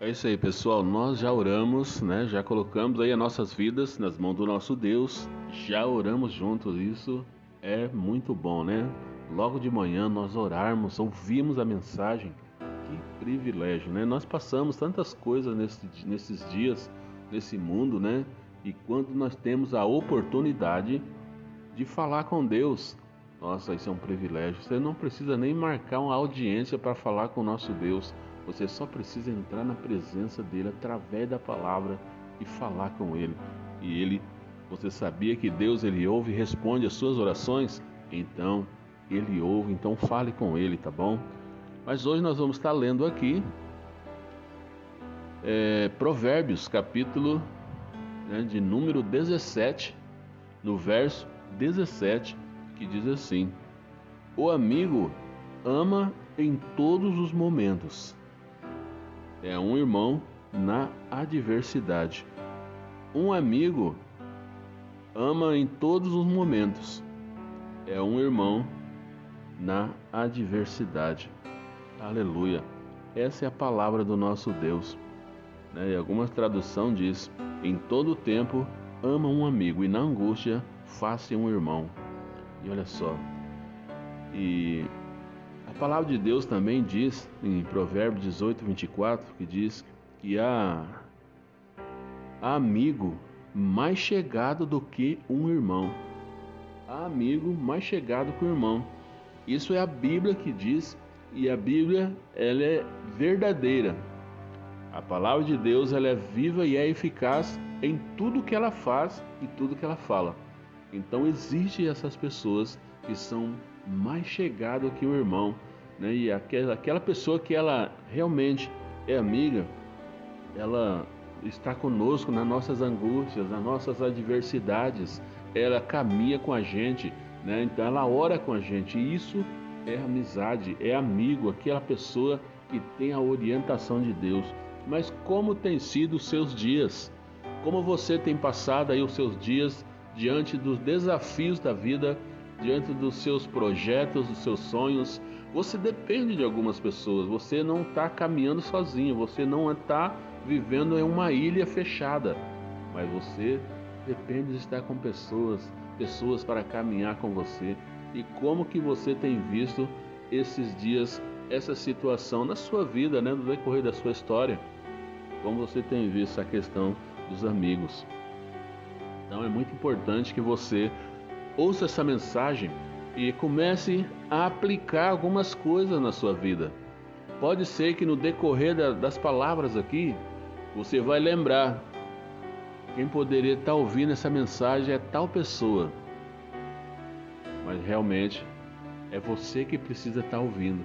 É isso aí, pessoal. Nós já oramos, né? Já colocamos aí as nossas vidas nas mãos do nosso Deus. Já oramos juntos. Isso é muito bom, né? Logo de manhã nós orarmos, ouvimos a mensagem. Que privilégio, né? Nós passamos tantas coisas nesse, nesses dias, nesse mundo, né? E quando nós temos a oportunidade de falar com Deus, nossa, isso é um privilégio. Você não precisa nem marcar uma audiência para falar com o nosso Deus. Você só precisa entrar na presença dele através da palavra e falar com ele. E ele, você sabia que Deus ele ouve e responde as suas orações? Então, ele ouve, então fale com ele, tá bom? Mas hoje nós vamos estar lendo aqui é, Provérbios, capítulo né, de número 17, no verso 17, que diz assim: O amigo ama em todos os momentos é um irmão na adversidade. Um amigo ama em todos os momentos. É um irmão na adversidade. Aleluia. Essa é a palavra do nosso Deus. Né? E algumas tradução diz: em todo tempo ama um amigo e na angústia faça um irmão. E olha só. E a palavra de Deus também diz em Provérbios 18, 24, que diz que há, amigo mais chegado do que um irmão. Há amigo mais chegado que o irmão. Isso é a Bíblia que diz e a Bíblia ela é verdadeira. A palavra de Deus ela é viva e é eficaz em tudo que ela faz e tudo que ela fala. Então existe essas pessoas que são mais chegadas que o irmão né? E aquela, aquela pessoa que ela realmente é amiga, ela está conosco nas nossas angústias, nas nossas adversidades, ela caminha com a gente, né? Então ela ora com a gente. E isso é amizade, é amigo, aquela pessoa que tem a orientação de Deus. Mas como tem sido os seus dias? Como você tem passado aí os seus dias diante dos desafios da vida, diante dos seus projetos, dos seus sonhos? Você depende de algumas pessoas, você não está caminhando sozinho, você não está vivendo em uma ilha fechada, mas você depende de estar com pessoas, pessoas para caminhar com você. E como que você tem visto esses dias, essa situação na sua vida, né, no decorrer da sua história? Como você tem visto a questão dos amigos? Então é muito importante que você ouça essa mensagem e comece a aplicar algumas coisas na sua vida. Pode ser que no decorrer da, das palavras aqui, você vai lembrar quem poderia estar ouvindo essa mensagem é tal pessoa. Mas realmente é você que precisa estar ouvindo.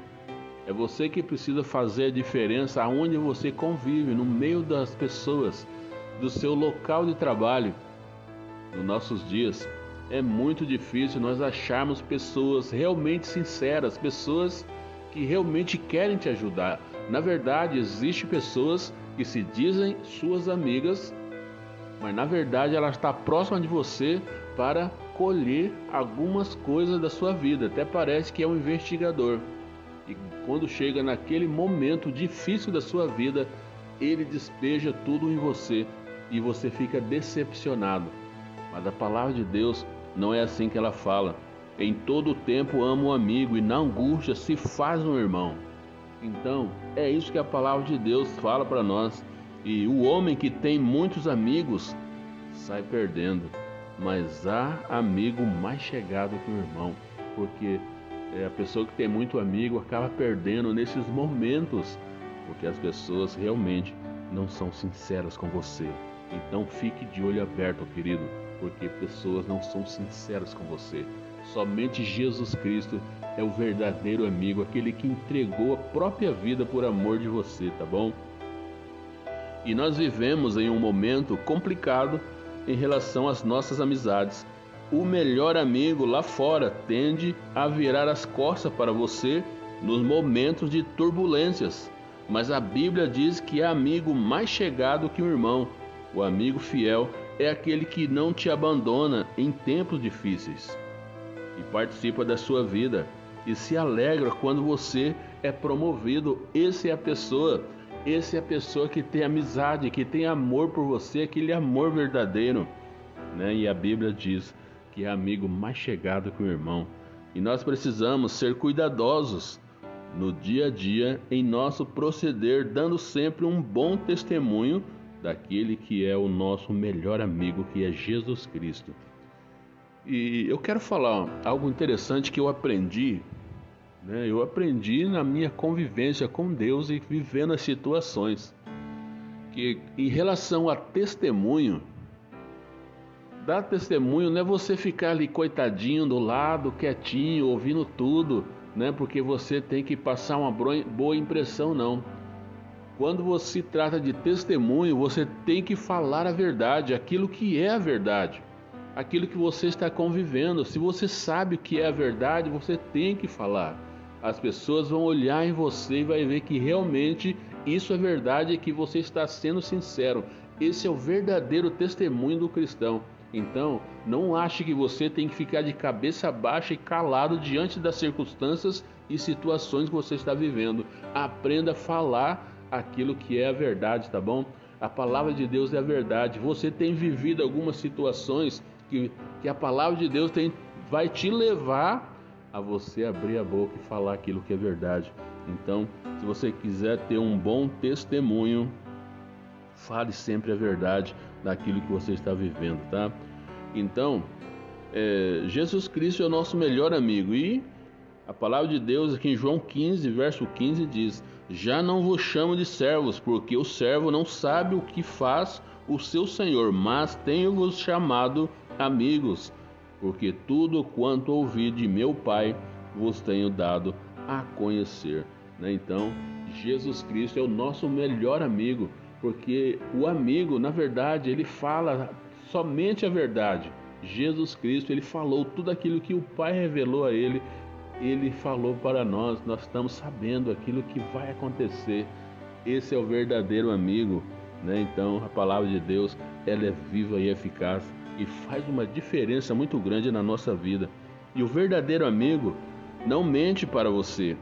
É você que precisa fazer a diferença aonde você convive, no meio das pessoas, do seu local de trabalho, nos nossos dias é muito difícil nós acharmos pessoas realmente sinceras, pessoas que realmente querem te ajudar. Na verdade, existem pessoas que se dizem suas amigas, mas na verdade ela está próxima de você para colher algumas coisas da sua vida. Até parece que é um investigador. E quando chega naquele momento difícil da sua vida, ele despeja tudo em você e você fica decepcionado. Mas a palavra de Deus não é assim que ela fala. Em todo tempo ama um amigo e na angústia se faz um irmão. Então, é isso que a palavra de Deus fala para nós. E o homem que tem muitos amigos sai perdendo, mas há amigo mais chegado que o irmão, porque é, a pessoa que tem muito amigo acaba perdendo nesses momentos, porque as pessoas realmente não são sinceras com você. Então fique de olho aberto, querido porque pessoas não são sinceras com você. Somente Jesus Cristo é o verdadeiro amigo, aquele que entregou a própria vida por amor de você, tá bom? E nós vivemos em um momento complicado em relação às nossas amizades. O melhor amigo lá fora tende a virar as costas para você nos momentos de turbulências, mas a Bíblia diz que é amigo mais chegado que um irmão. O amigo fiel é aquele que não te abandona em tempos difíceis e participa da sua vida e se alegra quando você é promovido. Essa é a pessoa esse é a pessoa que tem amizade, que tem amor por você, aquele amor verdadeiro. Né? E a Bíblia diz que é amigo mais chegado que o irmão. E nós precisamos ser cuidadosos no dia a dia em nosso proceder, dando sempre um bom testemunho daquele que é o nosso melhor amigo, que é Jesus Cristo. E eu quero falar algo interessante que eu aprendi, né? Eu aprendi na minha convivência com Deus e vivendo as situações. Que em relação a testemunho, dar testemunho não é você ficar ali coitadinho do lado, quietinho, ouvindo tudo, né? Porque você tem que passar uma boa impressão, não. Quando você trata de testemunho, você tem que falar a verdade, aquilo que é a verdade, aquilo que você está convivendo. Se você sabe o que é a verdade, você tem que falar. As pessoas vão olhar em você e vai ver que realmente isso é verdade e que você está sendo sincero. Esse é o verdadeiro testemunho do cristão. Então, não ache que você tem que ficar de cabeça baixa e calado diante das circunstâncias e situações que você está vivendo. Aprenda a falar aquilo que é a verdade, tá bom? A palavra de Deus é a verdade. Você tem vivido algumas situações que, que a palavra de Deus tem, vai te levar a você abrir a boca e falar aquilo que é verdade. Então, se você quiser ter um bom testemunho, fale sempre a verdade daquilo que você está vivendo, tá? Então, é, Jesus Cristo é o nosso melhor amigo e a palavra de Deus aqui em João 15, verso 15 diz: Já não vos chamo de servos, porque o servo não sabe o que faz o seu senhor, mas tenho-vos chamado amigos, porque tudo quanto ouvi de meu Pai vos tenho dado a conhecer. Né? Então, Jesus Cristo é o nosso melhor amigo porque o amigo, na verdade, ele fala somente a verdade. Jesus Cristo, ele falou tudo aquilo que o Pai revelou a ele, ele falou para nós. Nós estamos sabendo aquilo que vai acontecer. Esse é o verdadeiro amigo, né? Então, a palavra de Deus, ela é viva e eficaz e faz uma diferença muito grande na nossa vida. E o verdadeiro amigo não mente para você.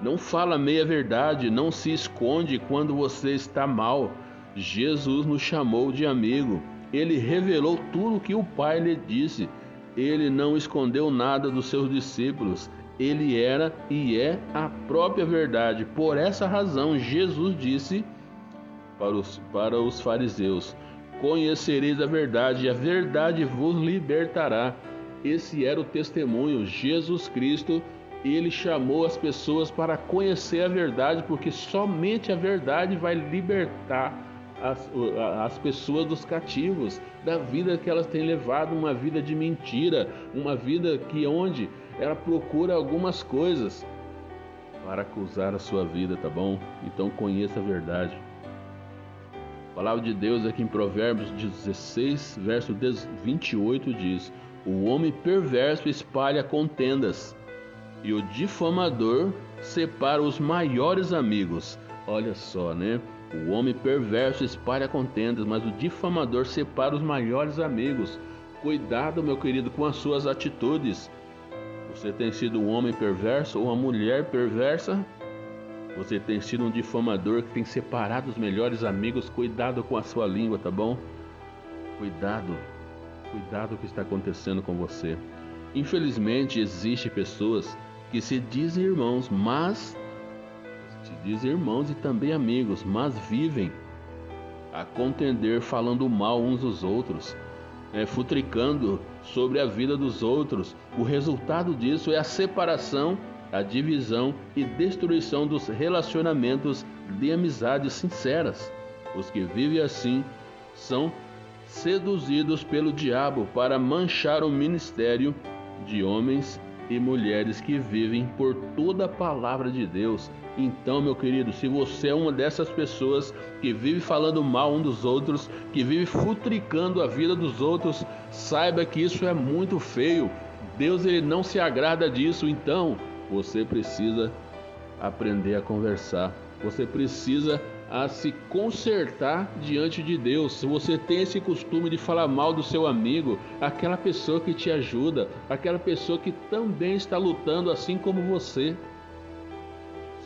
Não fala meia verdade, não se esconde quando você está mal. Jesus nos chamou de amigo. Ele revelou tudo o que o Pai lhe disse. Ele não escondeu nada dos seus discípulos. Ele era e é a própria verdade. Por essa razão, Jesus disse para os, para os fariseus: Conhecereis a verdade, e a verdade vos libertará. Esse era o testemunho. Jesus Cristo ele chamou as pessoas para conhecer a verdade, porque somente a verdade vai libertar as, as pessoas dos cativos, da vida que elas têm levado, uma vida de mentira, uma vida que onde ela procura algumas coisas para acusar a sua vida, tá bom? Então conheça a verdade. A palavra de Deus aqui em Provérbios 16, verso 28 diz: O homem perverso espalha contendas e o difamador separa os maiores amigos. Olha só, né? O homem perverso espalha contendas, mas o difamador separa os maiores amigos. Cuidado, meu querido, com as suas atitudes. Você tem sido um homem perverso ou uma mulher perversa? Você tem sido um difamador que tem separado os melhores amigos? Cuidado com a sua língua, tá bom? Cuidado. Cuidado o que está acontecendo com você. Infelizmente, existem pessoas que se dizem irmãos, mas se dizem irmãos e também amigos, mas vivem a contender falando mal uns dos outros, é, futricando sobre a vida dos outros. O resultado disso é a separação, a divisão e destruição dos relacionamentos de amizades sinceras. Os que vivem assim são seduzidos pelo diabo para manchar o ministério de homens e mulheres que vivem por toda a palavra de Deus. Então, meu querido, se você é uma dessas pessoas que vive falando mal um dos outros, que vive futricando a vida dos outros, saiba que isso é muito feio. Deus ele não se agrada disso, então você precisa aprender a conversar. Você precisa a se consertar diante de Deus. Se você tem esse costume de falar mal do seu amigo, aquela pessoa que te ajuda, aquela pessoa que também está lutando assim como você.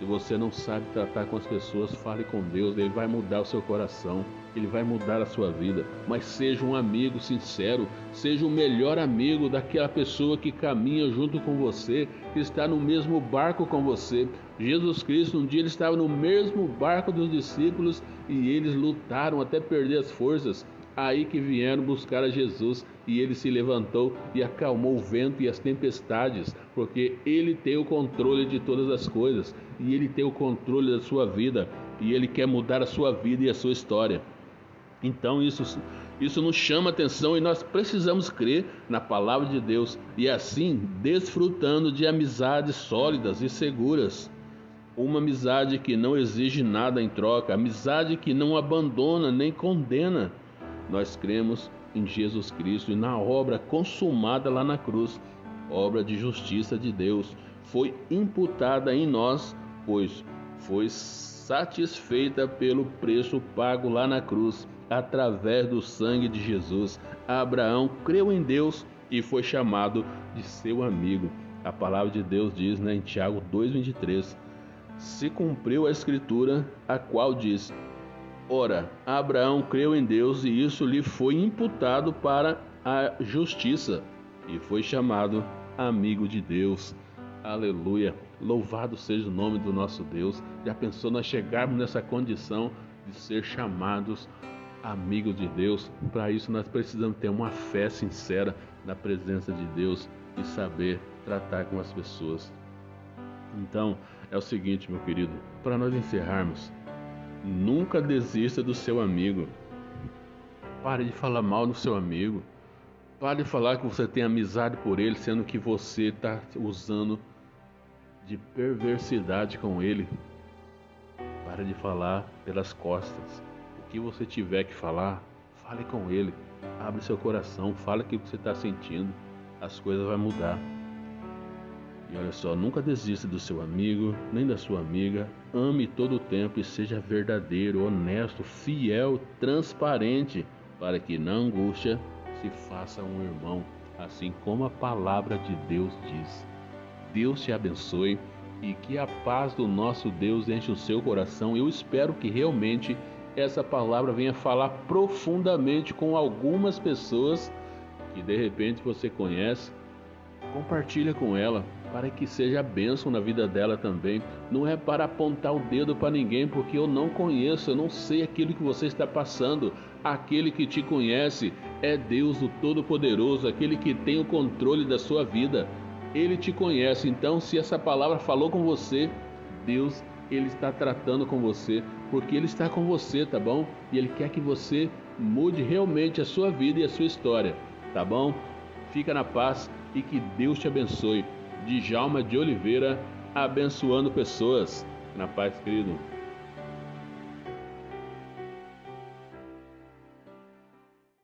Se você não sabe tratar com as pessoas, fale com Deus, Ele vai mudar o seu coração, Ele vai mudar a sua vida. Mas seja um amigo sincero, seja o melhor amigo daquela pessoa que caminha junto com você, que está no mesmo barco com você. Jesus Cristo, um dia ele estava no mesmo barco dos discípulos e eles lutaram até perder as forças. Aí que vieram buscar a Jesus e ele se levantou e acalmou o vento e as tempestades, porque ele tem o controle de todas as coisas e ele tem o controle da sua vida e ele quer mudar a sua vida e a sua história. Então isso isso nos chama atenção e nós precisamos crer na palavra de Deus e assim desfrutando de amizades sólidas e seguras. Uma amizade que não exige nada em troca, amizade que não abandona nem condena nós cremos em Jesus Cristo e na obra consumada lá na cruz, obra de justiça de Deus, foi imputada em nós, pois foi satisfeita pelo preço pago lá na cruz, através do sangue de Jesus. Abraão creu em Deus e foi chamado de seu amigo. A palavra de Deus diz né, em Tiago 2,23: Se cumpriu a escritura, a qual diz: Ora, Abraão creu em Deus e isso lhe foi imputado para a justiça e foi chamado amigo de Deus. Aleluia! Louvado seja o nome do nosso Deus. Já pensou nós chegarmos nessa condição de ser chamados amigos de Deus? Para isso nós precisamos ter uma fé sincera na presença de Deus e saber tratar com as pessoas. Então, é o seguinte, meu querido, para nós encerrarmos, Nunca desista do seu amigo. Pare de falar mal do seu amigo. Pare de falar que você tem amizade por ele, sendo que você está usando de perversidade com ele. Pare de falar pelas costas. O que você tiver que falar, fale com ele. Abre seu coração, fale o que você está sentindo. As coisas vão mudar. E olha só, nunca desista do seu amigo, nem da sua amiga. Ame todo o tempo e seja verdadeiro, honesto, fiel, transparente, para que na angústia se faça um irmão, assim como a palavra de Deus diz. Deus te abençoe e que a paz do nosso Deus enche o seu coração. Eu espero que realmente essa palavra venha falar profundamente com algumas pessoas que de repente você conhece. Compartilha com ela para que seja bênção na vida dela também. Não é para apontar o dedo para ninguém, porque eu não conheço, eu não sei aquilo que você está passando. Aquele que te conhece é Deus, o Todo-Poderoso, aquele que tem o controle da sua vida. Ele te conhece, então se essa palavra falou com você, Deus, ele está tratando com você, porque ele está com você, tá bom? E ele quer que você mude realmente a sua vida e a sua história, tá bom? Fica na paz e que Deus te abençoe. Djalma de Oliveira, abençoando pessoas. Na paz, querido.